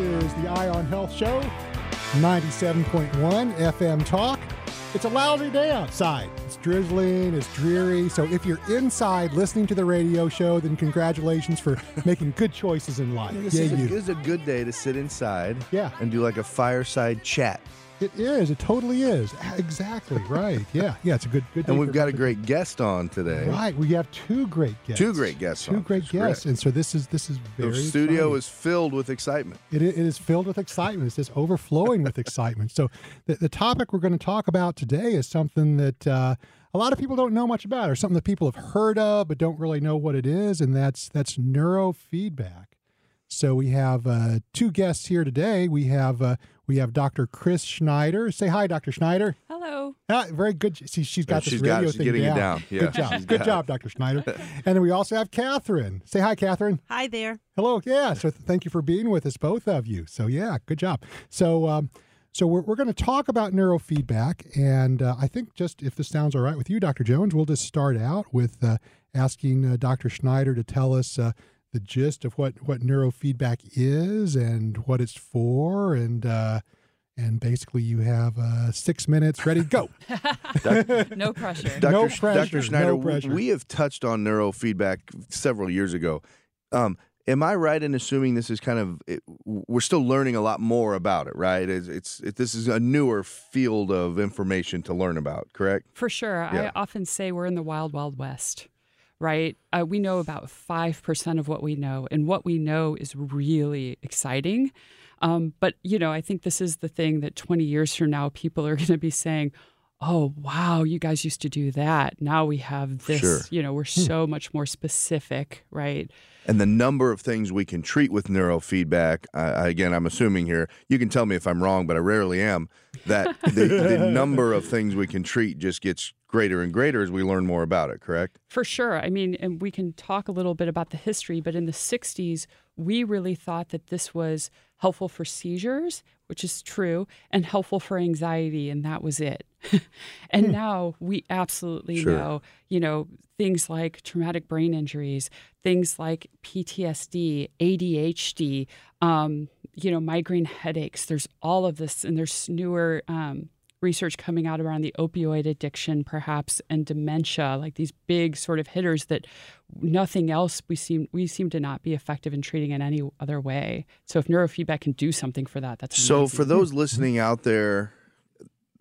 is the Eye on Health Show, 97.1 FM Talk. It's a lousy day outside. It's drizzling, it's dreary. So if you're inside listening to the radio show, then congratulations for making good choices in life. This, yeah, is a, you. this is a good day to sit inside Yeah. and do like a fireside chat. It is. It totally is. Exactly. Right. Yeah. Yeah. It's a good good. And we've got a great guest on today. Right. We have two great guests. Two great guests Two on. great That's guests. correct. And so this is this is very The studio exciting. is filled with excitement. It, it is filled with excitement. It's just overflowing with excitement. So, the, the topic we're going to talk about today is something that uh, a lot of people don't know much about, or something that people have heard of but don't really know what it is, and that's that's neurofeedback. So we have uh, two guests here today. We have uh, we have Dr. Chris Schneider. Say hi, Dr. Schneider. Hello. Ah, very good. See, she's got She's this got it. radio She's thing getting it down. down. Yeah, good job. Good job, Dr. Schneider. and then we also have Catherine. Say hi, Catherine. Hi there. Hello. Yeah. So th- thank you for being with us, both of you. So yeah, good job. So um, so we're we're going to talk about neurofeedback, and uh, I think just if this sounds all right with you, Dr. Jones, we'll just start out with uh, asking uh, Dr. Schneider to tell us. The gist of what, what neurofeedback is and what it's for, and uh, and basically you have uh, six minutes ready go. No pressure. Dr. No pressure, Dr. Schneider, no pressure. we have touched on neurofeedback several years ago. Um, am I right in assuming this is kind of it, we're still learning a lot more about it, right? It's, it's it, this is a newer field of information to learn about, correct? For sure. Yeah. I often say we're in the wild, wild west, right? Uh, we know about 5% of what we know, and what we know is really exciting. Um, but, you know, I think this is the thing that 20 years from now, people are going to be saying, oh, wow, you guys used to do that. Now we have this, Sure. you know, we're so much more specific, right? And the number of things we can treat with neurofeedback, uh, again, I'm assuming here, you can tell me if I'm wrong, but I rarely am, that the, the number of things we can treat just gets greater and greater as we learn more about it, correct? For sure. I mean, and we can talk a little bit about the history, but in the 60s, we really thought that this was helpful for seizures, which is true, and helpful for anxiety, and that was it. and now we absolutely Sure. know, you know, things like traumatic brain injuries, things like PTSD, ADHD, um, you know, migraine headaches. There's all of this, and there's newer um, research coming out around the opioid addiction, perhaps, and dementia, like these big sort of hitters that nothing else we seem we seem to not be effective in treating in any other way. So if neurofeedback can do something for that, that's So, for those listening out there,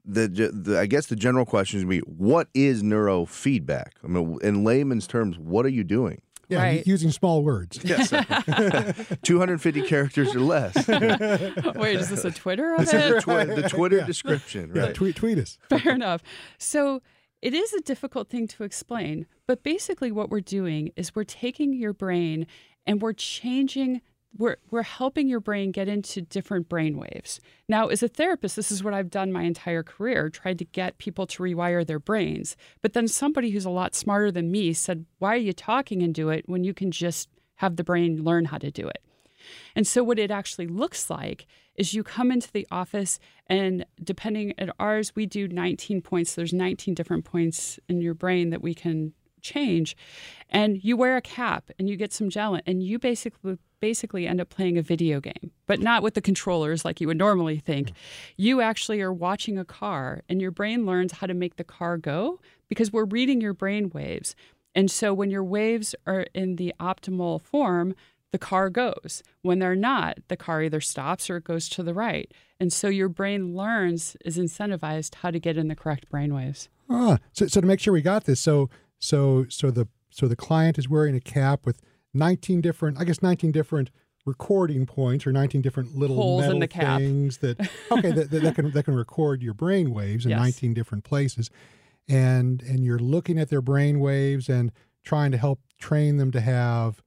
the, the I guess the general question is be what is neurofeedback? I mean, in layman's terms, what are you doing? Yeah, Right. using small words. Yes, 250 characters or less. wait, is this a Twitter of This is it? the, twi- the Twitter Yeah. description, Yeah, tweet tweet us. Fair enough. So it is a difficult thing to explain, but basically what we're doing is we're taking your brain and we're changing we're we're helping your brain get into different brain waves. Now, as a therapist, this is what I've done my entire career, tried to get people to rewire their brains. But then somebody who's a lot smarter than me said, "Why are you talking and do it when you can just have the brain learn how to do it?" And so, what it actually looks like is you come into the office, and depending at ours, we do 19 points. There's 19 different points in your brain that we can change. And you wear a cap and you get some gel, and you basically basically end up playing a video game, but not with the controllers like you would normally think. You actually are watching a car, and your brain learns how to make the car go because we're reading your brain waves. And so, when your waves are in the optimal form, the car goes. When they're not, the car either stops or it goes to the right. And so your brain learns, is incentivized how to get in the correct brain waves. Ah, so, so to make sure we got this, so so so the so the client is wearing a cap with 19 different, I guess 19 different recording points or 19 different little Holes in metal the cap. things that okay that, that, that can that can record your brain waves in Yes. 19 different places, and and you're looking at their brain waves and trying to help train them to have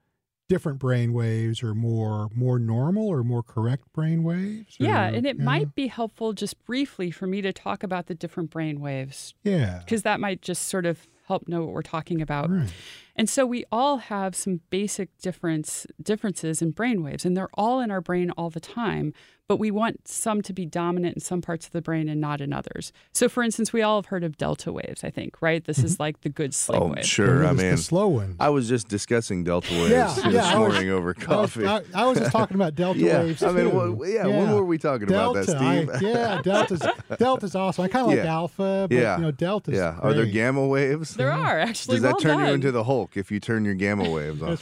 different brain waves or more more normal or more correct brain waves. Yeah, and it might be helpful just briefly for me to talk about the different brain waves yeah because that might just sort of help know what we're talking about. right. And so we all have some basic difference differences in brain waves, and they're all in our brain all the time. But we want some to be dominant in some parts of the brain and not in others. So, for instance, we all have heard of delta waves. I think, right? This is mm-hmm. like the good sleep Oh, wave. sure. The- I the mean, slow one. I was just discussing delta waves Yeah, this yeah, I was- morning over I was, coffee. I, I was just talking about delta yeah, waves. I mean, too. what, yeah, When were we talking Delta, about that, Steve? I, yeah, delta's delta's awesome. I kind of like Yeah. alpha, but Yeah. you know, delta's yeah, are there gamma waves? There are actually. Does that turn done. you into the Hulk if you turn your gamma waves on?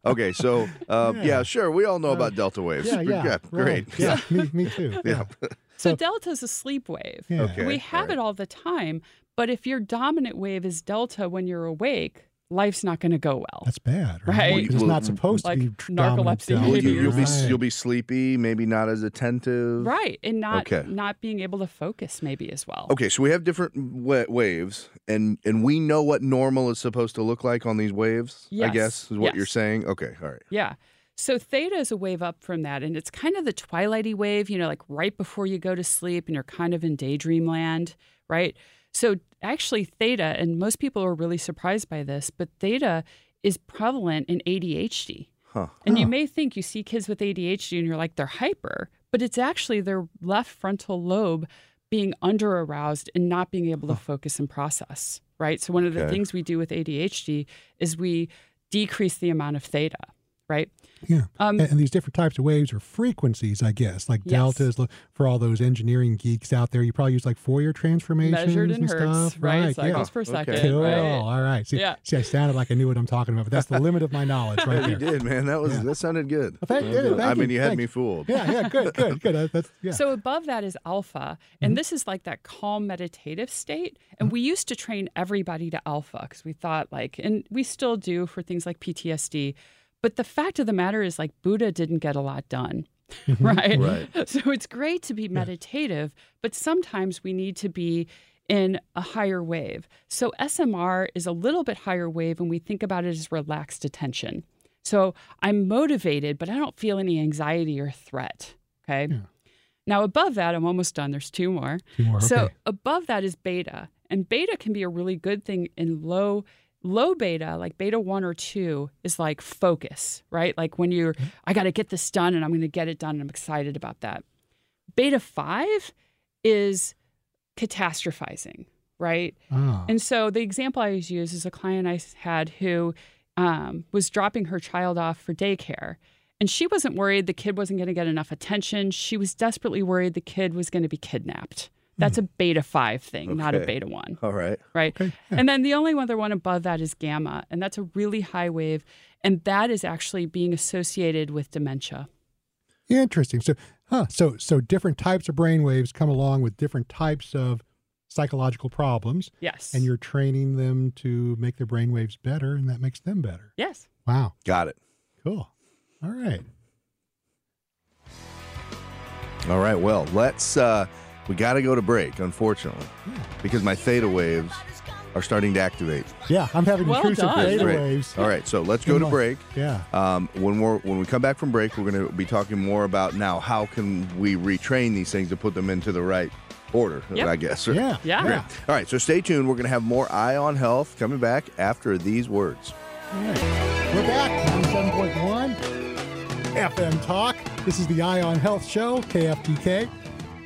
okay, so uh, yeah. Yeah. sure, we all know about delta waves. Yeah, yeah, right. great. Yeah, me, me too. Yeah. So, So- delta is a sleep wave. Yeah. Okay. We have all right. it all the time, but if your dominant wave is delta when you're awake, life's not going to go well. That's bad, Right. right? 'Cause it's Well, not supposed like to be tr- dominant narcolepsy, delta. Well, you, you'll be Right. you'll be sleepy, maybe not as attentive. right, and not Okay. not being able to focus maybe as well. Okay, so we have different wa- waves, and and we know what normal is supposed to look like on these waves. I guess is what you're saying. Okay, all right. Yeah. So theta is a wave up from that, and it's kind of the twilighty wave, you know, like right before you go to sleep and you're kind of in daydream land, right? So actually, theta, and most people are really surprised by this, but theta is prevalent in ADHD. Huh. And you may think you see kids with ADHD and you're like, they're hyper, but it's actually their left frontal lobe being under aroused and not being able to focus and process, right? So, one of the things we do with ADHD is we decrease the amount of theta, right? Yeah. Um, and, and these different types of waves or frequencies, I guess. Like Yes. deltas lo- for all those engineering geeks out there. You probably use like Fourier transformations measured in and hertz, stuff, right? right? Cycles yeah. per Okay. second, Cool. right? All right. See, Yeah. see, I sounded like I knew what I'm talking about, but that's the limit of my knowledge right Yeah, you there. did, man. That was Yeah. that sounded good. Well, thank- yeah, I thank mean, you. you had Thanks. me fooled. Yeah, yeah, good, good, good. Uh, That's yeah. So above that is alpha, and Mm-hmm. this is like that calm meditative state. And we used to train everybody to alpha because we thought like, and we still do for things like PTSD. But the fact of the matter is, like Buddha didn't get a lot done, right? Right. So it's great to be meditative, but sometimes we need to be in a higher wave. So SMR is a little bit higher wave, and we think about it as relaxed attention. So I'm motivated, but I don't feel any anxiety or threat. Okay. Yeah. Now, above that, I'm almost done. There's two more. Two more, So okay. above that is beta, and beta can be a really good thing in low. Low beta, like beta one or two, is like focus, right? Like when you're, I got to get this done and I'm going to get it done and I'm excited about that. Beta five is catastrophizing, right? Ah, And so the example I always use is a client I had who um, was dropping her child off for daycare. And she wasn't worried the kid wasn't going to get enough attention. She was desperately worried the kid was going to be kidnapped. That's a beta five thing, not a beta one, All right. right? Okay, yeah. And then the only other one above that is gamma, and that's a really high wave. And that is actually being associated with dementia. Interesting. So, huh? So, so different types of brain waves come along with different types of psychological problems, Yes. and you're training them to make their brain waves better, and that makes them better. yes. Wow. Got it. Cool. All right. All right. Well, let's. uh We got to go to break, unfortunately, because my theta waves are starting to activate. Yeah, I'm having Well intrusive done. theta Great. waves. All right. So let's go Good to one. break. Yeah. Um, when we're when we come back from break, we're going to be talking more about now how can we retrain these things to put them into the right order. Yep. I guess. Yeah. Yeah. Great. All right. So stay tuned. We're going to have more Eye on Health coming back after these words. All right. We're back. 97.1 FM Talk. This is the Eye on Health Show, KFTK.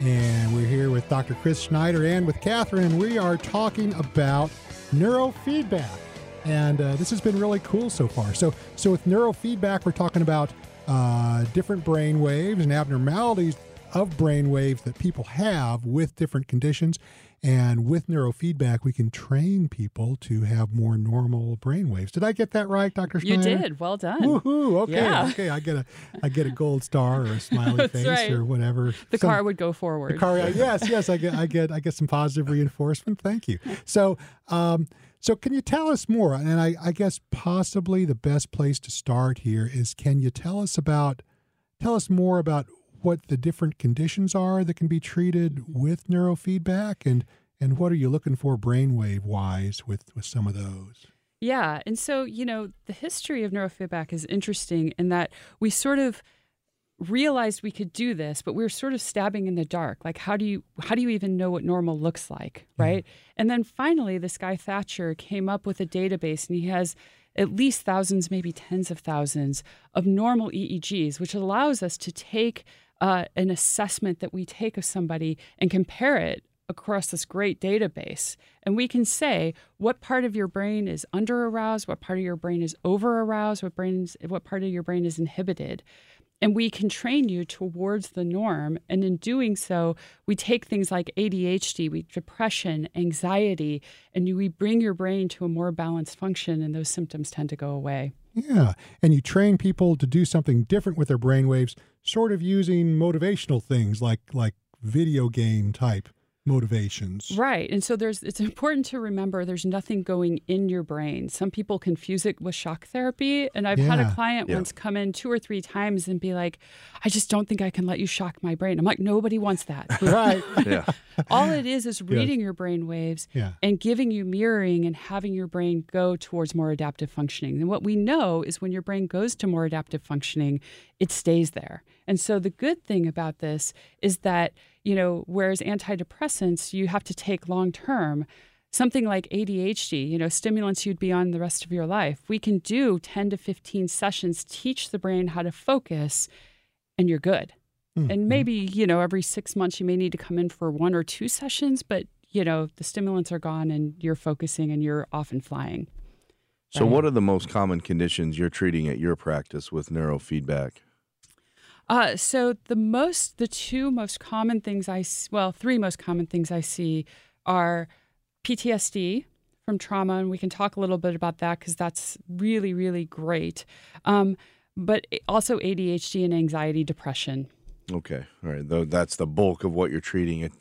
And we're here with Dr. Chris Schneider and with Catherine, we are talking about neurofeedback. And uh, this has been really cool so far. So, so with neurofeedback, we're talking about uh, different brain waves and abnormalities of brain waves that people have with different conditions. And with neurofeedback, we can train people to have more normal brain waves. Did I get that right, Dr. You Schneider? did. Well done. Woohoo! Okay, Yeah. okay. I get a, I get a gold star or a smiley face right. or whatever. The Some- car would go forward. the car. Yes, yes. I get, I get, I get some positive reinforcement. Thank you. So, um, so can you tell us more? And I, I guess possibly the best place to start here is, can you tell us about, tell us more about what the different conditions are that can be treated with neurofeedback, and and what are you looking for brainwave wise with with some of those? Yeah. And so, you know, the history of neurofeedback is interesting in that we sort of realized we could do this but we were sort of stabbing in the dark like how do you how do you even know what normal looks like mm-hmm. right and then finally this guy thatcher came up with a database and he has at least thousands maybe tens of thousands of normal eegs which allows us to take uh, an assessment that we take of somebody and compare it across this great database. And we can say what part of your brain is under aroused, what part of your brain is over aroused, what brains what part of your brain is inhibited. And we can train you towards the norm. And in doing so, we take things like ADHD, we, depression, anxiety, and we bring your brain to a more balanced function, and those symptoms tend to go away. Yeah. And you train people to do something different with their brain waves, sort of using motivational things like like video game type motivations. Right. And so there's it's important to remember there's nothing going in your brain. Some people confuse it with shock therapy. And I've had a client Yeah. once come in two or three times and be like, I just don't think I can let you shock my brain. I'm like, nobody wants that. Right. Yeah. All it is is reading your brain waves Yeah. and giving you mirroring and having your brain go towards more adaptive functioning. And what we know is when your brain goes to more adaptive functioning, it stays there. And so the good thing about this is that, you know, whereas antidepressants you have to take long term, something like ADHD, you know, stimulants you'd be on the rest of your life, we can do 10 to 15 sessions, teach the brain how to focus, and you're good. Mm, And maybe, you know, every six months you may need to come in for one or two sessions, but, you know, the stimulants are gone and you're focusing and you're off and flying. So, Right. what are the most common conditions you're treating at your practice with neurofeedback? Uh, so the most, the two most common things I, well, three most common things I see are PTSD from trauma, and we can talk a little bit about that because that's really, really great. Um, but also ADHD and anxiety, depression. Okay, all right. Though that's the bulk of what you're treating at,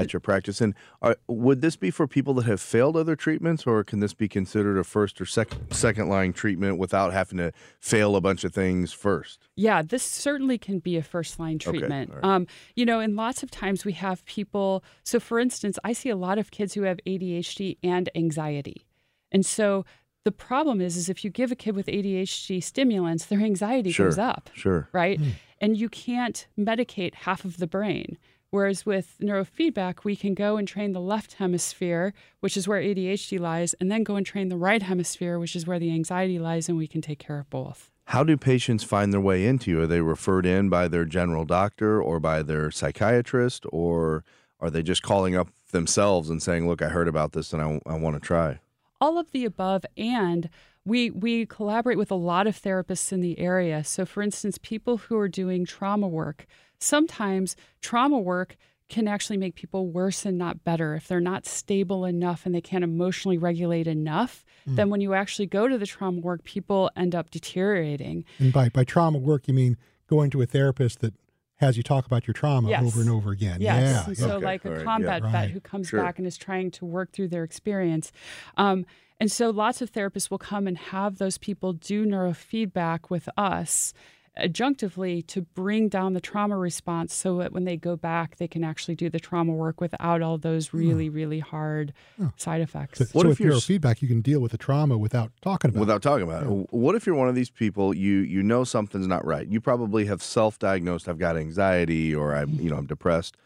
at your practice. And are, would this be for people that have failed other treatments, or can this be considered a first or second second line treatment without having to fail a bunch of things first? Yeah, this certainly can be a first line Okay, treatment. Um, you know, and lots of times we have people. So, for instance, I see a lot of kids who have ADHD and anxiety, and so the problem is, is if you give a kid with ADHD stimulants, their anxiety Sure. goes up, Sure. right? And you can't medicate half of the brain. Whereas with neurofeedback, we can go and train the left hemisphere, which is where ADHD lies, and then go and train the right hemisphere, which is where the anxiety lies, and we can take care of both. How do patients find their way into you? Are they referred in by their general doctor or by their psychiatrist, or are they just calling up themselves and saying, "Look, I heard about this and I, I want to try"? all of the above and we we collaborate with a lot of therapists in the area so for instance people who are doing trauma work sometimes trauma work can actually make people worse and not better if they're not stable enough and they can't emotionally regulate enough then when you actually go to the trauma work people end up deteriorating And by, by trauma work, you mean going to a therapist that has you talk about your trauma Yes. over and over again. Yes. Yeah. And so, Okay, like all a right, combat yeah. vet Right. who comes Sure. back and is trying to work through their experience. Um, and so, lots of therapists will come and have those people do neurofeedback with us adjunctively to bring down the trauma response so that when they go back, they can actually do the trauma work without all those hmm. really, really hard side effects. So, What so if with you're s- neurofeedback, you can deal with the trauma without talking about it. Without talking about it, what if you're one of these people you you know something's not right? You probably have self-diagnosed. I've got anxiety, or I'm you know I'm depressed,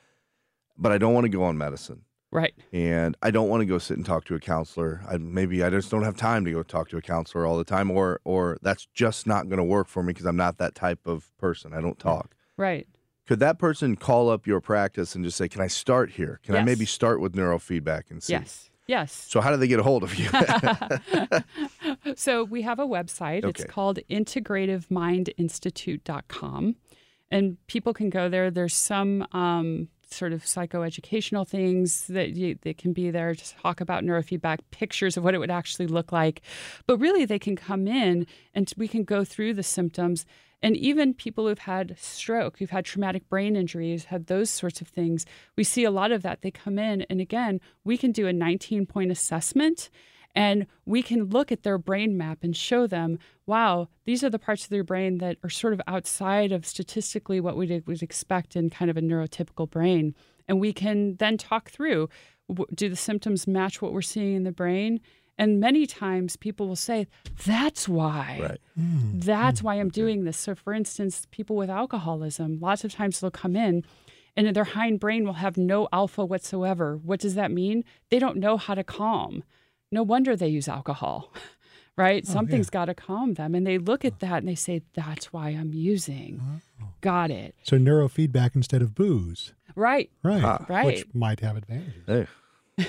but I don't want to go on medicine, right. and I don't want to go sit and talk to a counselor. I, maybe I just don't have time to go talk to a counselor all the time, or or that's just not going to work for me because I'm not that type of person. I don't talk. Right. Could that person call up your practice and just say, "Can I start here? Can I maybe start with neurofeedback and see?" Yes. Yes. So how do they get a hold of you? so we have a website. Okay. It's called integrativemindinstitute.com. And people can go there. There's some um, sort of psychoeducational things that, you, that can be there to talk about neurofeedback, pictures of what it would actually look like. But really, they can come in and we can go through the symptoms. And even people who've had stroke, who've had traumatic brain injuries, had those sorts of things, we see a lot of that. They come in, and again, we can do a 19 point assessment and we can look at their brain map and show them, wow, these are the parts of their brain that are sort of outside of statistically what we would expect in kind of a neurotypical brain. And we can then talk through do the symptoms match what we're seeing in the brain? And many times people will say, That's why. Right. Hmm. That's hmm. why I'm doing this. So, for instance, people with alcoholism, lots of times they'll come in and their hind brain will have no alpha whatsoever. What does that mean? They don't know how to calm. No wonder they use alcohol, right? Something's got to calm them. And they look at that and they say, That's why I'm using. Got it. So neurofeedback instead of booze. Right. Right. Ah. Right. Which might have advantages. Hey.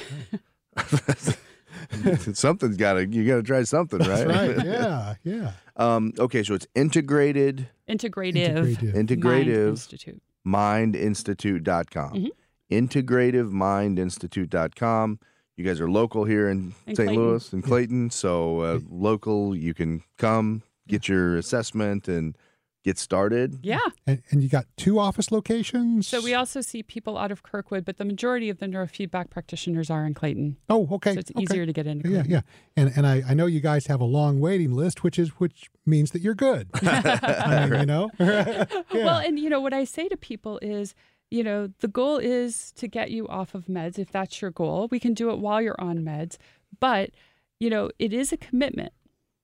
Something's got to you got to try something, right? That's right. Yeah. Yeah. Um, okay, so it's integrated Integrative. Integrative. Mind integrative Institute. mindinstitute.com. Mhm. Integrativemindinstitute.com. You guys are local here in, In St. Clayton. Louis and Clayton, so uh, local. You can come get your assessment and get started. Yeah. And, and you got two office locations. So we also see people out of Kirkwood, but the majority of the neurofeedback practitioners are in Clayton. Oh, okay. So it's okay. easier to get into Yeah, yeah, and and I, I know you guys have a long waiting list, which is which means that you're good. I mean, you know, yeah. Well, and you know what I say to people is, you know, the goal is to get you off of meds if that's your goal. We can do it while you're on meds, but you know, it is a commitment,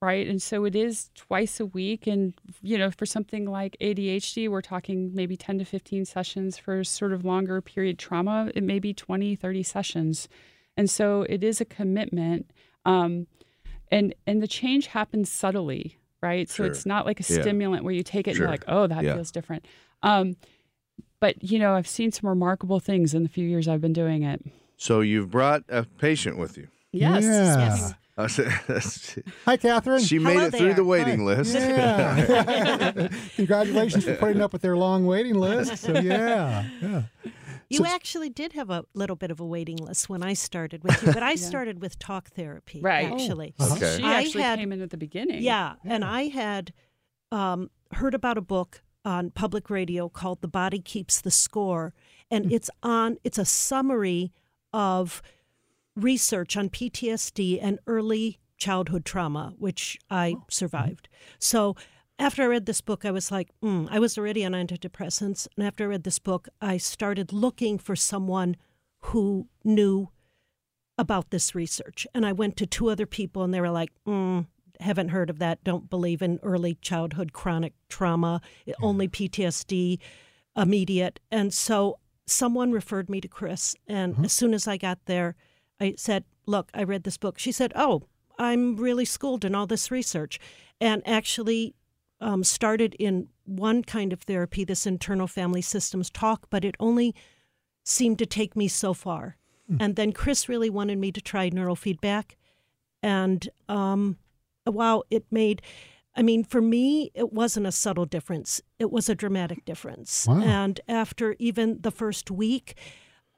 right? And so it is twice a week and you know, for something like ADHD, we're talking maybe 10 to 15 sessions for sort of longer period trauma, it may be 20, 30 sessions. And so it is a commitment. Um, and and the change happens subtly, right? So Sure. it's not like a Yeah. stimulant where you take it and you're like, oh, that Yeah. feels different. Um, but you know, I've seen some remarkable things in the few years I've been doing it. So you've brought a patient with you. Yes. Yeah. Hi, Catherine. she made Hello it through the waiting Hi. list. Yeah. Congratulations for putting up with their long waiting list. So yeah, yeah. You So- actually did have a little bit of a waiting list when I started with you, but I started with talk therapy. Right. Oh, Actually. uh-huh. Okay. She I actually had- came in at the beginning. Yeah, and I had um, heard about a book on public radio called "The Body Keeps the Score," and it's on. It's a summary of research on PTSD and early childhood trauma, which I survived. So. After I read this book, I was like, mm, I was already on antidepressants. And after I read this book, I started looking for someone who knew about this research. And I went to two other people, and they were like, mm, haven't heard of that, don't believe in early childhood chronic trauma, only PTSD, immediate. And so someone referred me to Chris. And as soon as I got there, I said, Look, I read this book. She said, Oh, I'm really schooled in all this research. And actually, um, started in one kind of therapy, this internal family systems talk, but it only seemed to take me so far. And then Chris really wanted me to try neurofeedback. And um, wow, it made, I mean, for me, it wasn't a subtle difference, it was a dramatic difference. Wow. And after even the first week,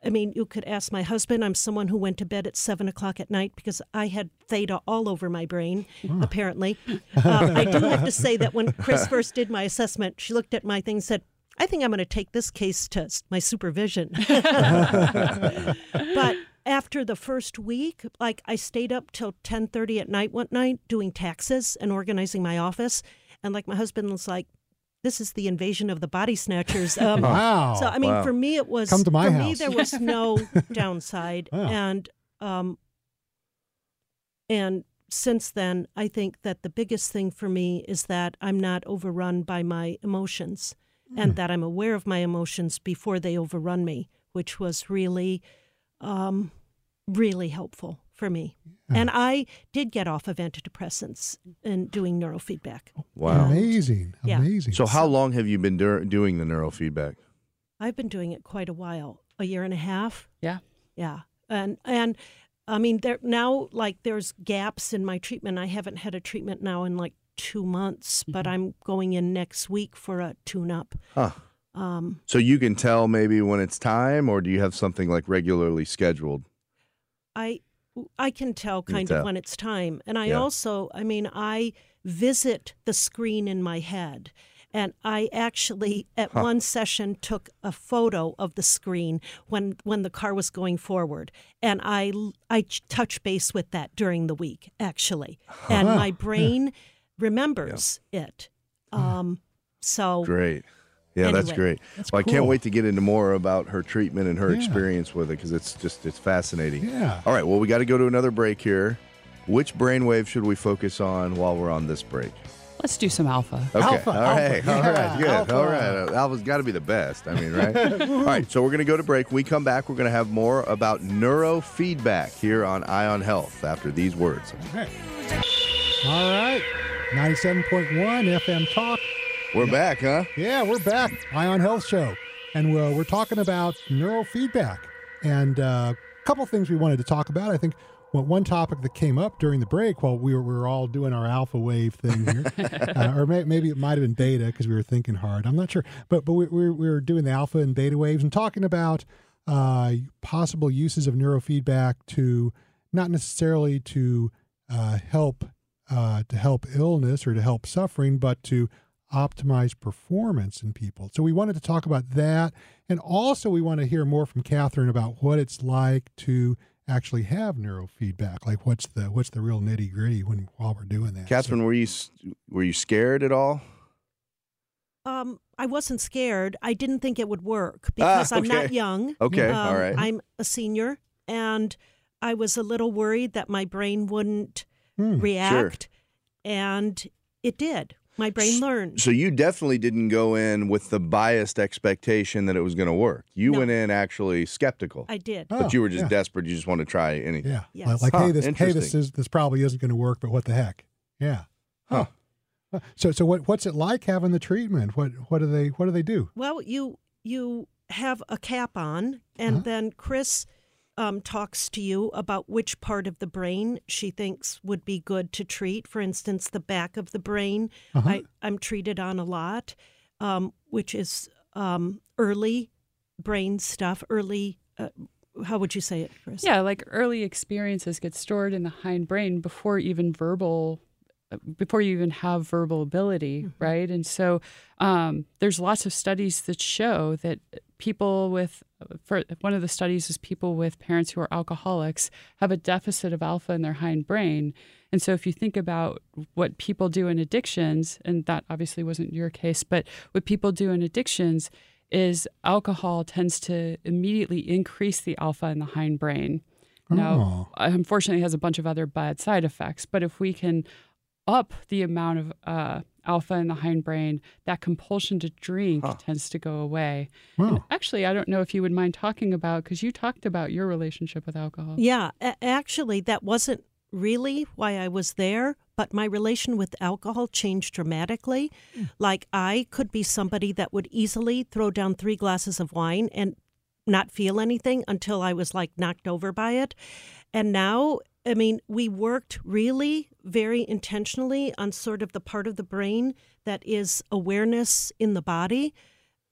I mean, you could ask my husband. I'm someone who went to bed at seven o'clock at night because I had theta all over my brain, apparently. Uh, I do have to say that when Chris first did my assessment, she looked at my thing and said, I think I'm going to take this case to my supervision. but after the first week, like I stayed up till 10:30 at night one night doing taxes and organizing my office, and like my husband was like, "This is the invasion of the body snatchers." Um, Wow. So I mean, Wow. for me, it was Come to my for me there was no downside, Wow. and um, and since then, I think that the biggest thing for me is that I'm not overrun by my emotions, Hmm. and that I'm aware of my emotions before they overrun me, which was really, um, really helpful for me. And I did get off of antidepressants and doing neurofeedback. Wow. Amazing. Yeah. Amazing. So how long have you been dur- doing the neurofeedback? I've been doing it quite a while, a year and a half. Yeah. Yeah. And and I mean there now like there's gaps in my treatment. I haven't had a treatment now in like 2 months, but I'm going in next week for a tune up. Huh. Um So you can tell maybe when it's time, or do you have something like regularly scheduled? I I can tell can kind tell. of when it's time. And I Yeah. also, I mean, I visit the screen in my head. And I actually, at one session, took a photo of the screen when when the car was going forward, and I I touch base with that during the week, actually, and my brain remembers it. Um, so Great. Yeah, that's great. That's well, I can't wait to get into more about her treatment and her Yeah. experience with it because it's just it's fascinating. Yeah. All right. Well, we got to go to another break here. Which brainwave should we focus on while we're on this break? Let's do some alpha. Okay. Alpha, All right. alpha. All Yeah, right. Good. alpha. All right. Uh, alpha's got to be the best. I mean, right? All right. So we're going to go to break. We come back. We're going to have more about neurofeedback here on Eye on Health after these words. Okay. All right. 97.1 FM Talk. We're back, huh? Yeah, we're back. Eye on Health Show. And we're, we're talking about neurofeedback. And uh, a couple things we wanted to talk about. I think well, one topic that came up during the break while we were, we were all doing our alpha wave thing here, uh, or may, maybe it might have been beta because we were thinking hard. I'm not sure. But, but we, we, we were doing the alpha and beta waves and talking about uh, possible uses of neurofeedback to not necessarily to uh, help uh, to help illness or to help suffering, but to optimize performance in people. So we wanted to talk about that, and also we want to hear more from Catherine about what it's like to actually have neurofeedback. Like what's the what's the real nitty gritty when while we're doing that. Catherine, were you were you scared at all? Um, I wasn't scared. I didn't think it would work Ah, because I'm not young. Okay. Um, all right. I'm a senior, and I was a little worried that my brain wouldn't Hmm. react, and it did. My brain learned. So you definitely didn't go in with the biased expectation that it was going to work. You No. went in actually skeptical, I did. Oh, but you were just yeah. desperate. You just want to try anything. Yeah. Yes. Like, like, Huh, hey, this hey, this is this probably isn't going to work, but what the heck? Yeah. Huh. Huh. So so what what's it like having the treatment? What what do they what do they do? Well, you you have a cap on, and Uh-huh. then Chris um, talks to you about which part of the brain she thinks would be good to treat. For instance, the back of the brain. Uh-huh. I, I'm treated on a lot, um, which is um, early brain stuff. Early, uh, how would you say it, Chris? Yeah, like early experiences get stored in the hindbrain before even verbal before you even have verbal ability, right? And so um, there's lots of studies that show that people with, for one of the studies is people with parents who are alcoholics have a deficit of alpha in their hind brain. And so if you think about what people do in addictions, and that obviously wasn't your case, but what people do in addictions is alcohol tends to immediately increase the alpha in the hind brain. Now, unfortunately, it has a bunch of other bad side effects. But if we can up the amount of uh, alpha in the hindbrain, that compulsion to drink tends to go away. And Wow. actually, I don't know if you would mind talking about because you talked about your relationship with alcohol. Yeah, a- actually, that wasn't really why I was there, but my relation with alcohol changed dramatically. Like, I could be somebody that would easily throw down three glasses of wine and not feel anything until I was like knocked over by it. And now, I mean, we worked really very intentionally on sort of the part of the brain that is awareness in the body.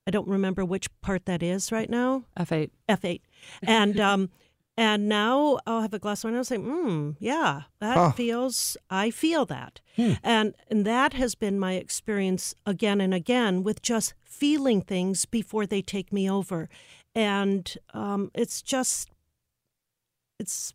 I don't remember which part that is right now. F8. F8. And um and now I'll have a glass of wine and I'll say, mm, yeah, that Huh. feels I feel that. And and that has been my experience again and again with just feeling things before they take me over. And um it's just it's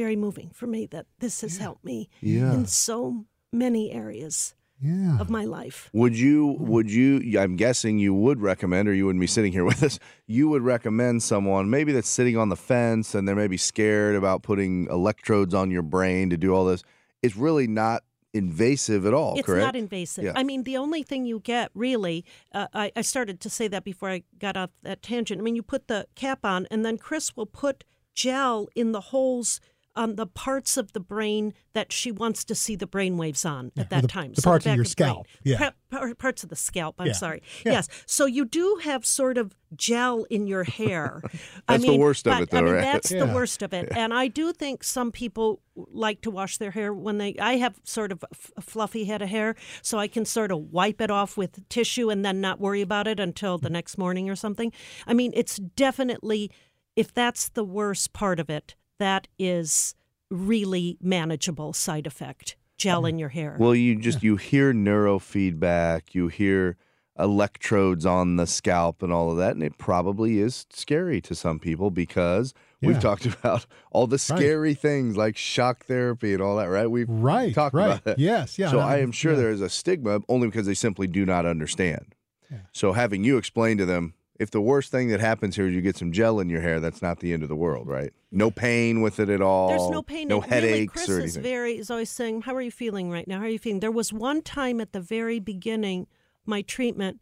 very moving for me that this has helped me Yeah. in so many areas Yeah. of my life. Would you? Would you? I'm guessing you would recommend, or you wouldn't be sitting here with us. You would recommend someone maybe that's sitting on the fence and they're maybe scared about putting electrodes on your brain to do all this. It's really not invasive at all, it's correct? not invasive. Yeah. I mean, the only thing you get really, uh, I, I started to say that before I got off that tangent. I mean, you put the cap on, and then Chris will put gel in the holes on the parts of the brain that she wants to see the brain waves on Yeah, at that the- time. the So parts of back your the brain. scalp, yeah. Pa- par- parts of the scalp. I'm Yeah. sorry. Yeah. Yes. So you do have sort of gel in your hair. I That's the mean, worst of but, it, though, I mean, right? that's the worst of it. And I do think some people like to wash their hair when they. I have sort of a f- a fluffy head of hair, so I can sort of wipe it off with tissue and then not worry about it until the next morning or something. I mean, it's definitely if that's the worst part of it, that is really manageable side effect. Gel in your hair. Well, you just you hear neurofeedback, you hear electrodes on the scalp and all of that, and it probably is scary to some people because we've talked about all the scary things like shock therapy and all that, right? We've Right. talked right. about that. Yes. Yeah. so no, I am sure yeah. there is a stigma only because they simply do not understand. Yeah. So having you explain to them if the worst thing that happens here is you get some gel in your hair, that's not the end of the world, right? No pain with it at all. There's no pain. no and really, headaches Chris or is very is always saying, "How are you feeling right now? How are you feeling?" There was one time at the very beginning, my treatment,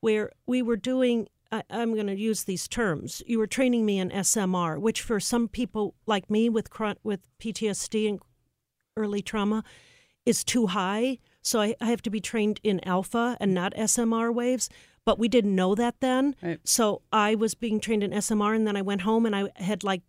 where we were doing. I, I'm going to use these terms. You were training me in SMR, which for some people like me with with PTSD and early trauma is too high. So I, I have to be trained in alpha and not SMR waves. But we didn't know that then. Right. So I was being trained in SMR, and then I went home and I had like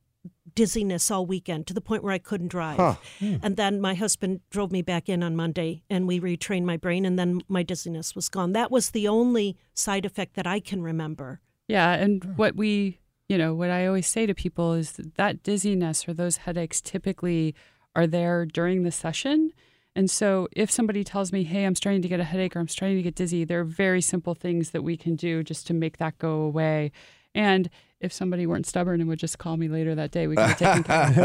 dizziness all weekend to the point where I couldn't drive. Huh. Hmm. And then my husband drove me back in on Monday and we retrained my brain, and then my dizziness was gone. That was the only side effect that I can remember. Yeah, and what we, you know, what I always say to people is that, that dizziness or those headaches typically are there during the session. And so if somebody tells me, "Hey, I'm starting to get a headache or I'm starting to get dizzy," there are very simple things that we can do just to make that go away. And if somebody weren't stubborn and would just call me later that day, we could have taken care of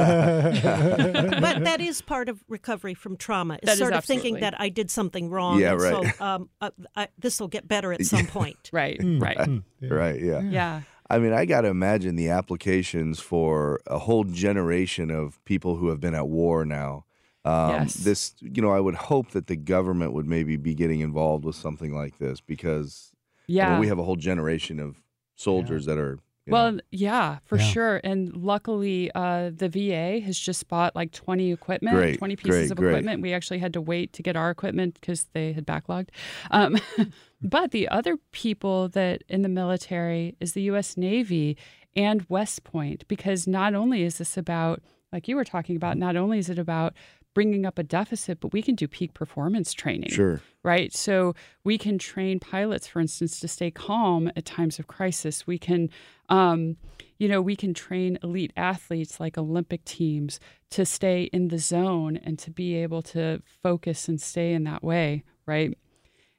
it. but that is part of recovery from trauma. Is That is sort of thinking that I did something wrong. Yeah, right. So um, uh, this will get better at some point. Right, Mm, right. mm, yeah. Right, yeah. Yeah. I mean, I got to imagine the applications for a whole generation of people who have been at war now. Um, Yes. This, you know, I would hope that the government would maybe be getting involved with something like this because I mean, Yeah. we have a whole generation of soldiers that are. You Well, know, yeah, for Yeah. sure. And luckily, uh, the VA has just bought like 20 equipment, Great, 20 pieces great, of great. equipment. We actually had to wait to get our equipment because they had backlogged. Um, but the other people that in the military is the U.S. Navy and West Point, because not only is this about, like you were talking about, not only is it about bringing up a deficit, but we can do peak performance training sure. right? So we can train pilots, for instance, to stay calm at times of crisis. We can, um, you know, we can train elite athletes like Olympic teams to stay in the zone and to be able to focus and stay in that way, right?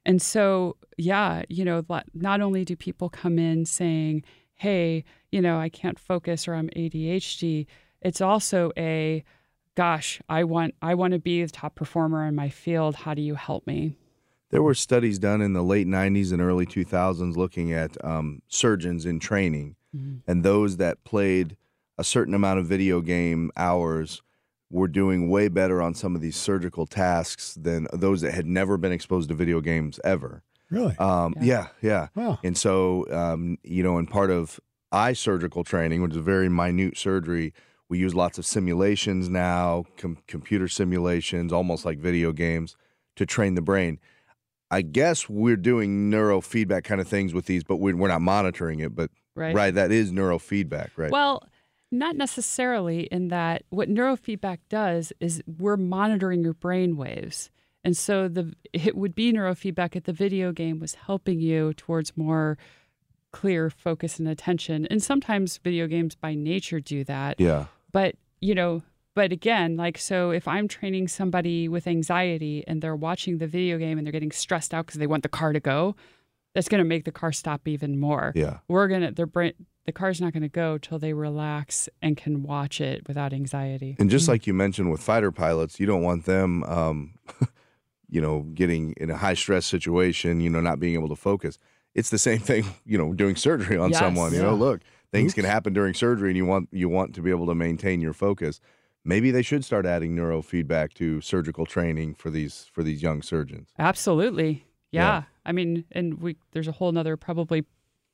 And so, yeah, you know, not only do people come in saying, hey, you know, I can't focus or I'm ADHD, it's also a, gosh, I want I want to be the top performer in my field. How do you help me? There were studies done in the late 90s and early 2000s looking at um, surgeons in training, and those that played a certain amount of video game hours were doing way better on some of these surgical tasks than those that had never been exposed to video games ever. Really? Um, yeah, yeah. Wow. And so, um, you know, in part of eye surgical training, which is very minute surgery, we use lots of simulations now, com- computer simulations, almost like video games, to train the brain. I guess we're doing neurofeedback kind of things with these, but we're, we're not monitoring it. But Right. right, that is neurofeedback, right? Well, not necessarily in that what neurofeedback does is we're monitoring your brain waves. And so the it would be neurofeedback if the video game was helping you towards more clear focus and attention. And sometimes video games by nature do that. yeah, but you know but again like so if i'm training somebody with anxiety and they're watching the video game and they're getting stressed out because they want the car to go that's going to make the car stop even more yeah. we're going to their brain the car's not going to go till they relax and can watch it without anxiety And just like you mentioned with fighter pilots, you don't want them, um, you know, getting in a high stress situation, you know, not being able to focus. It's the same thing, you know, doing surgery on Yes. someone. You know, look, things can happen during surgery, and you want you want to be able to maintain your focus. Maybe they should start adding neurofeedback to surgical training for these for these young surgeons. absolutely yeah. Yeah. i mean and we there's a whole nother probably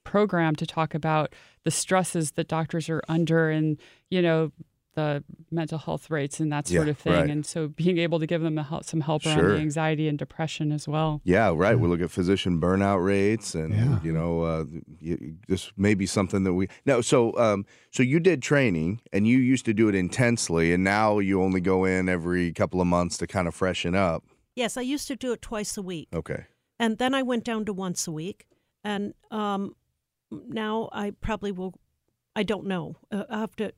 program to talk about the stresses that doctors are under and you know the mental health rates and that sort Yeah, of thing right. and so being able to give them a help, some help around the anxiety and depression as well Yeah, right. We look at physician burnout rates, and Yeah. you know, uh, y- this may be something that we no. So, um, so you did training, and you used to do it intensely, and now you only go in every couple of months to kind of freshen up. Yes, I used to do it twice a week. Okay. And then I went down to once a week. And um, now I probably will, I don't know. Uh, I have to,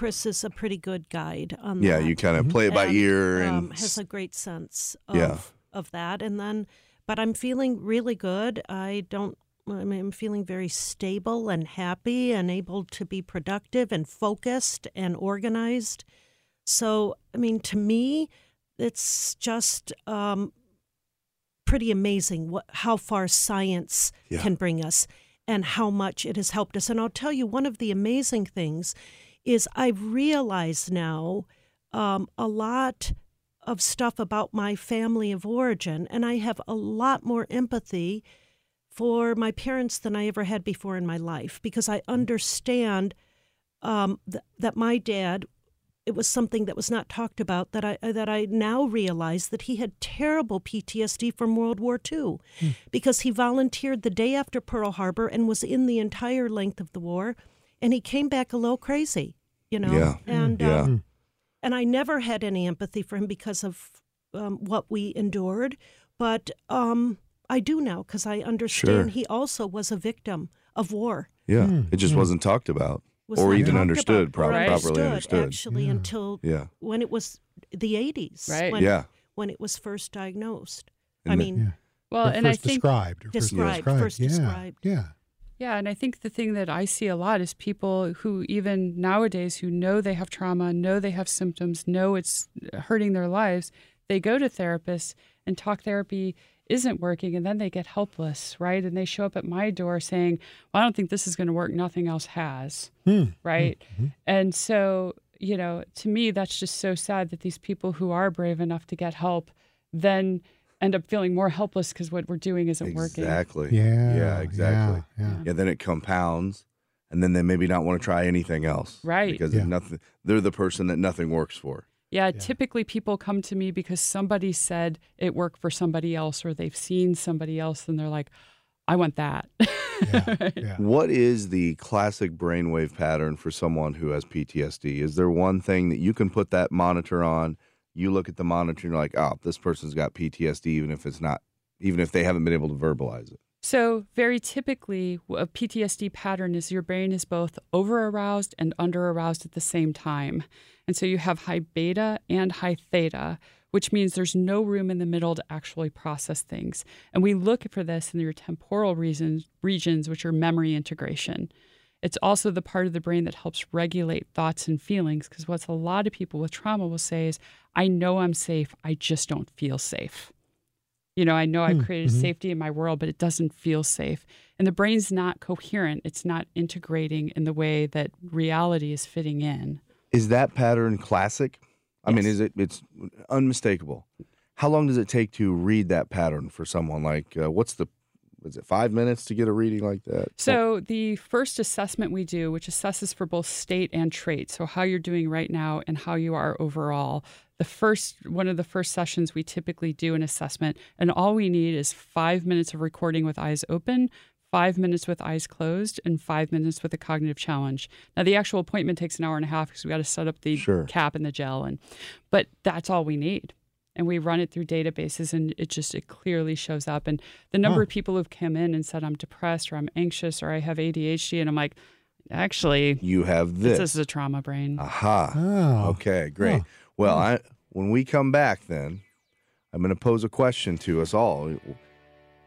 Chris is a pretty good guide on Yeah, that. you kind of play it by and, ear, and um, has a great sense of, Yeah. of that. And then, but I'm feeling really good. I don't, I mean, I'm feeling very stable and happy and able to be productive and focused and organized. So, I mean, to me, it's just um, pretty amazing what how far science Yeah. can bring us. and how much it has helped us. And I'll tell you, one of the amazing things is I've realized now um, a lot of stuff about my family of origin, and I have a lot more empathy for my parents than I ever had before in my life because I understand um, th- that my dad. It was something that was not talked about that I that I now realize that he had terrible PTSD from World War II because he volunteered the day after Pearl Harbor and was in the entire length of the war, and he came back a little crazy, you know. Yeah. And Yeah. um, and I never had any empathy for him because of um, what we endured, but um, I do now because I understand Sure. he also was a victim of war. Yeah. Hmm. It just wasn't talked about Was or even understood, about pro- Right. properly understood. actually Yeah. until Yeah. when it was the 80s. Right. When, Yeah. when it was first diagnosed. And I the- mean, Yeah. Well, Or and I first think described. or first Described, described. first yeah. described. Yeah. Yeah, and I think the thing that I see a lot is people who even nowadays who know they have trauma, know they have symptoms, know it's uh, hurting their lives, they go to therapists and talk therapy isn't working and then they get helpless, right? And they show up at my door saying, "Well, I don't think this is going to work, nothing else has." Hmm. hmm right? Hmm. And so, you know, to me that's just so sad that these people who are brave enough to get help then end up feeling more helpless because what we're doing isn't working. Exactly. Yeah. Yeah, exactly. Yeah. Yeah, then it compounds, and then they maybe not want to try anything else, Right. Because Yeah. nothing, they're the person that nothing works for. Yeah, typically people come to me because somebody said it worked for somebody else or they've seen somebody else and they're like, I want that. Yeah. yeah. What is the classic brainwave pattern for someone who has PTSD? Is there one thing that you can put that monitor on? You look at the monitor and you're like, oh, this person's got PTSD, even if it's not, even if they haven't been able to verbalize it. So, very typically, a PTSD pattern is your brain is both over aroused and under aroused at the same time. And so you have high beta and high theta, which means there's no room in the middle to actually process things. And we look for this in your temporal reasons, regions, which are memory integration. It's also the part of the brain that helps regulate thoughts and feelings because what a lot of people with trauma will say is, I know I'm safe, I just don't feel safe. You know, I know I've created safety in my world, but it doesn't feel safe. And the brain's not coherent. It's not integrating in the way that reality is fitting in. Is that pattern classic? I mean, is it? It's unmistakable. How long does it take to read that pattern for someone? Like, uh, what's the? Is it five minutes to get a reading like that? So, the first assessment we do, which assesses for both state and trait, so how you're doing right now and how you are overall, the first one of the first sessions we typically do an assessment, and all we need is five minutes of recording with eyes open, five minutes with eyes closed, and five minutes with a cognitive challenge. Now, the actual appointment takes an hour and a half because we got to set up the Sure. cap and the gel, and but that's all we need. And we run it through databases, and it just it clearly shows up. And the number Huh. of people who've come in and said I'm depressed or I'm anxious or I have ADHD, and I'm like, actually, You have this, this. is a trauma brain. Aha. Oh. Okay, great. Huh. Well, hmm. I when we come back, then I'm going to pose a question to us all.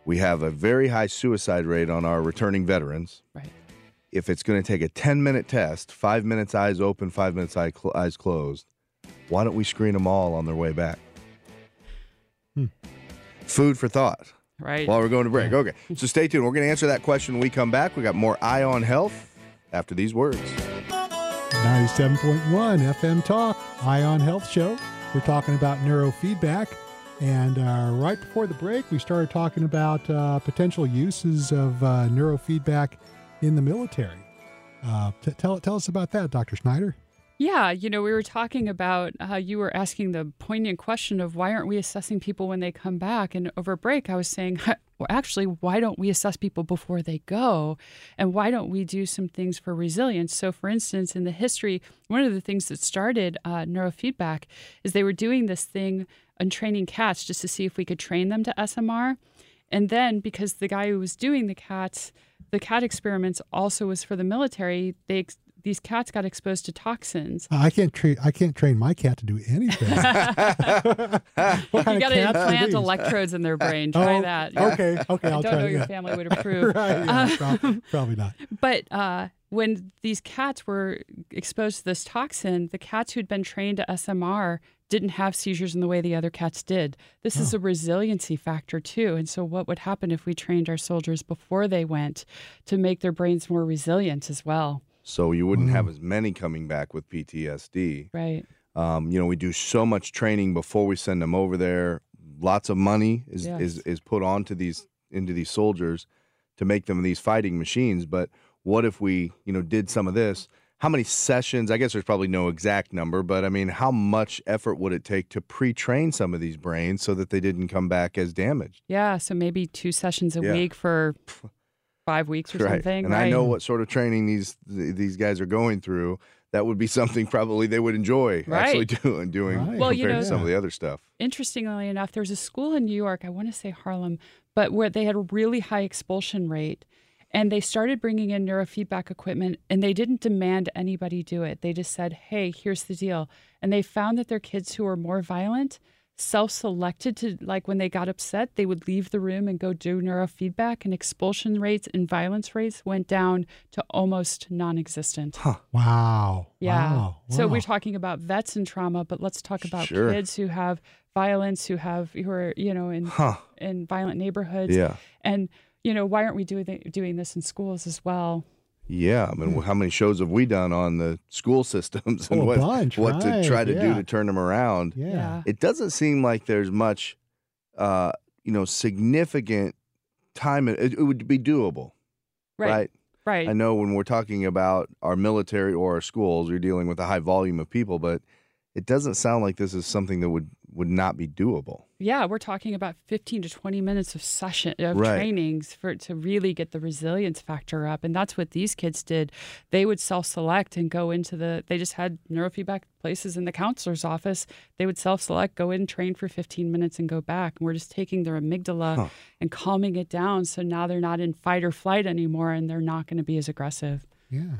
We have a very high suicide rate on our returning veterans. Right. If it's going to take a 10 minute test, five minutes eyes open, five minutes eye cl- eyes closed, why don't we screen them all on their way back? Hmm. Food for thought Right. while we're going to break. Okay, so stay tuned. We're going to answer that question when we come back. We got more Eye on Health after these words. 97.1 FM Talk, Eye on Health Show. We're talking about neurofeedback. And uh, right before the break, we started talking about uh, potential uses of uh, neurofeedback in the military. Uh, t- tell, tell us about that, Dr. Schneider. Yeah, you know, we were talking about how you were asking the poignant question of why aren't we assessing people when they come back? And over break, I was saying, well, actually, why don't we assess people before they go? And why don't we do some things for resilience? So, for instance, in the history, one of the things that started uh, neurofeedback is they were doing this thing on training cats just to see if we could train them to SMR. And then, because the guy who was doing the cats, the cat experiments also was for the military, they these cats got exposed to toxins. I can't train. I can't train my cat to do anything. what kind you of got to implant these? electrodes in their brain. Try Oh, that. Okay, okay, I I'll don't try. know it, your yeah. family would approve. right? Yeah, prob- probably not. But uh, when these cats were exposed to this toxin, the cats who'd been trained to SMR didn't have seizures in the way the other cats did. This is a resiliency factor too. And so, what would happen if we trained our soldiers before they went to make their brains more resilient as well? So you wouldn't have Mm. as many coming back with PTSD. Right. Um, you know, we do so much training before we send them over there. Lots of money is, Yes. is is put onto these into these soldiers to make them these fighting machines. But what if we, you know, did some of this? How many sessions? I guess there's probably no exact number, but I mean, how much effort would it take to pre-train some of these brains so that they didn't come back as damaged? Yeah. So maybe two sessions a Yeah. week for five weeks or something. And right. I know what sort of training these these guys are going through. That would be something probably they would enjoy actually doing doing Right. Well, you know- to some of the other stuff. interestingly enough, there's a school in New York, I want to say Harlem, but where they had a really high expulsion rate. And they started bringing in neurofeedback equipment and they didn't demand anybody do it. They just said, hey, here's the deal. And they found that their kids who were more violent self selected to, like when they got upset, they would leave the room and go do neurofeedback, and expulsion rates and violence rates went down to almost non existent. huh. Wow. Yeah. Wow. So Wow. we're talking about vets and trauma, but let's talk about Sure. kids who have violence, who have who are you know in Huh. in violent neighborhoods, Yeah. and you know why aren't we doing doing this in schools as well? Yeah, I mean, how many shows have we done on the school systems and Oh, what bunch, what to try to do to turn them around? Yeah. It doesn't seem like there's much, uh, you know, significant time. It, it would be doable, Right. right? Right. I know when we're talking about our military or our schools, you're dealing with a high volume of people, but it doesn't sound like this is something that would would not be doable. Yeah, we're talking about 15 to 20 minutes of session of Right. trainings for to really get the resilience factor up. And that's what these kids did. They would self-select and go into the they just had neurofeedback places in the counselor's office. They would self-select, go in, train for 15 minutes and go back. And we're just taking their amygdala Huh. and calming it down so now they're not in fight or flight anymore and they're not going to be as aggressive. Yeah.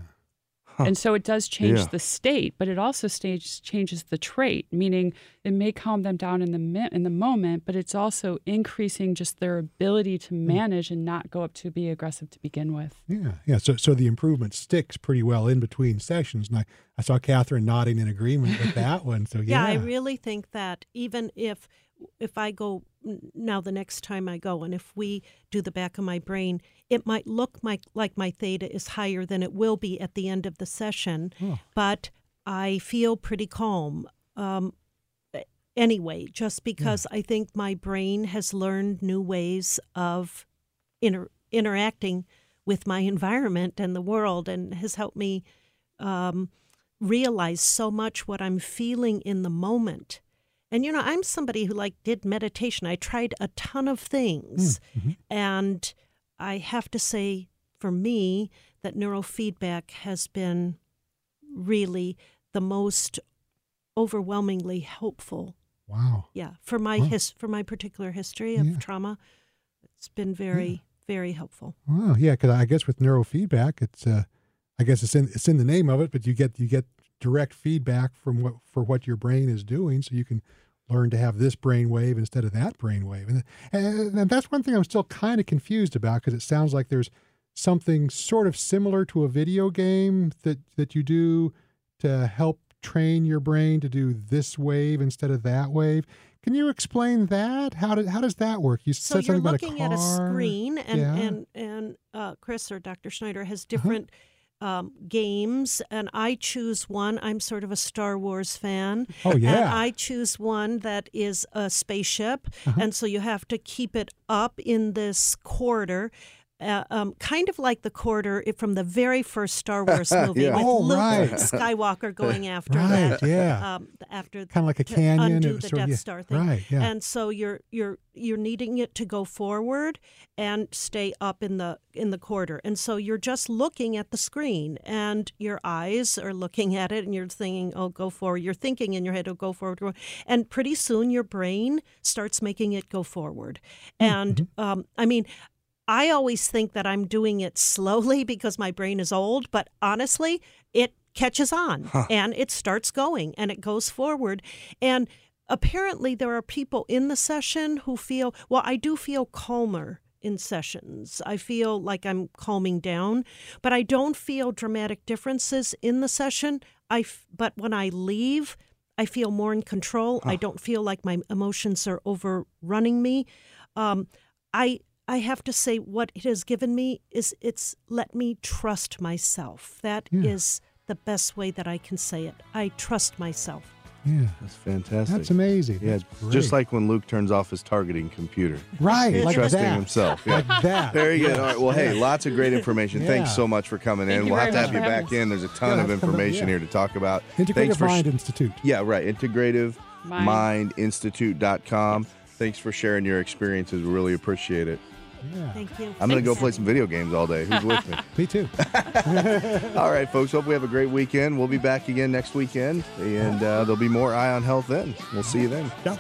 Huh. And so it does change Yeah. the state, but it also stage, changes the trait, meaning it may calm them down in the in the moment, but it's also increasing just their ability to Hmm. manage and not go up to be aggressive to begin with. Yeah, yeah. So, so the improvement sticks pretty well in between sessions, and I, I saw Catherine nodding in agreement with that one. So, Yeah, yeah, I really think that even if if I go now the next time I go and if we do the back of my brain, it might look my, like my theta is higher than it will be at the end of the session, Oh. but I feel pretty calm. Um, anyway, just because I think my brain has learned new ways of inter- interacting with my environment and the world and has helped me um, realize so much what I'm feeling in the moment. And you know, I'm somebody who like did meditation. I tried a ton of things. And I have to say for me that neurofeedback has been really the most overwhelmingly helpful. wow. Yeah, for my Wow. his for my particular history of Yeah. trauma, it's been very very helpful. Wow, yeah, because I guess with neurofeedback, it's uh, I guess it's in it's in the name of it, but you get you get direct feedback from what for what your brain is doing, so you can learn to have this brain wave instead of that brain wave, and and, and that's one thing I'm still kind of confused about because it sounds like there's something sort of similar to a video game that that you do to help train your brain to do this wave instead of that wave. Can you explain that? How did how does that work? You So said you're something looking about a at a screen, and Yeah. and and uh, Chris or Dr. Schneider Uh-huh. has different um, games, and I choose one. I'm sort of a Star Wars fan. Oh And yeah. I choose one that is a spaceship, Uh-huh. and so you have to keep it up in this corridor. Uh, um, kind of like the quarter from the very first Star Wars movie Yeah. with Oh, Luke right. Skywalker going after Right, that. yeah. Um, after kind of like a canyon. undo the sort of- Death yeah, Star thing. Right. Yeah. and so you're you're you're needing it to go forward and stay up in the in the corridor and so you're just looking at the screen and your eyes are looking at it and you're thinking oh go forward you're thinking in your head oh go forward go- and pretty soon your brain starts making it go forward and um, i mean I always think that I'm doing it slowly because my brain is old, but honestly, it catches on and it starts going and it goes forward. And apparently, there are people in the session who feel, well, I do feel calmer in sessions. I feel like I'm calming down, but I don't feel dramatic differences in the session. I f- but when I leave, I feel more in control. I don't feel like my emotions are overrunning me. Um, I I have to say what it has given me is it's let me trust myself. That is Yeah. the best way that I can say it. I trust myself. Yeah. That's fantastic. That's amazing. Yeah, That's just like when Luke turns off his targeting computer. right, He's like trusting that. himself. Yeah. Like that. Very good. Yes. All right. Well, hey, lots of great information. Yeah. Thanks so much for coming Thank in. We'll have to have you back us. in. There's a ton Yeah, of have to come back, information yeah. here to talk about. Integrative Thanks for Mind sh- Institute. yeah, right. Integrative Mind. Mindinstitute.com. Thanks for sharing your experiences. We really appreciate it. Yeah. Thank you. I'm going to go play some video games all day. Who's with me? Me too. All right, folks. Hope we have a great weekend. We'll be back again next weekend, and uh, there'll be more Eye on Health then. We'll see you then. Yeah.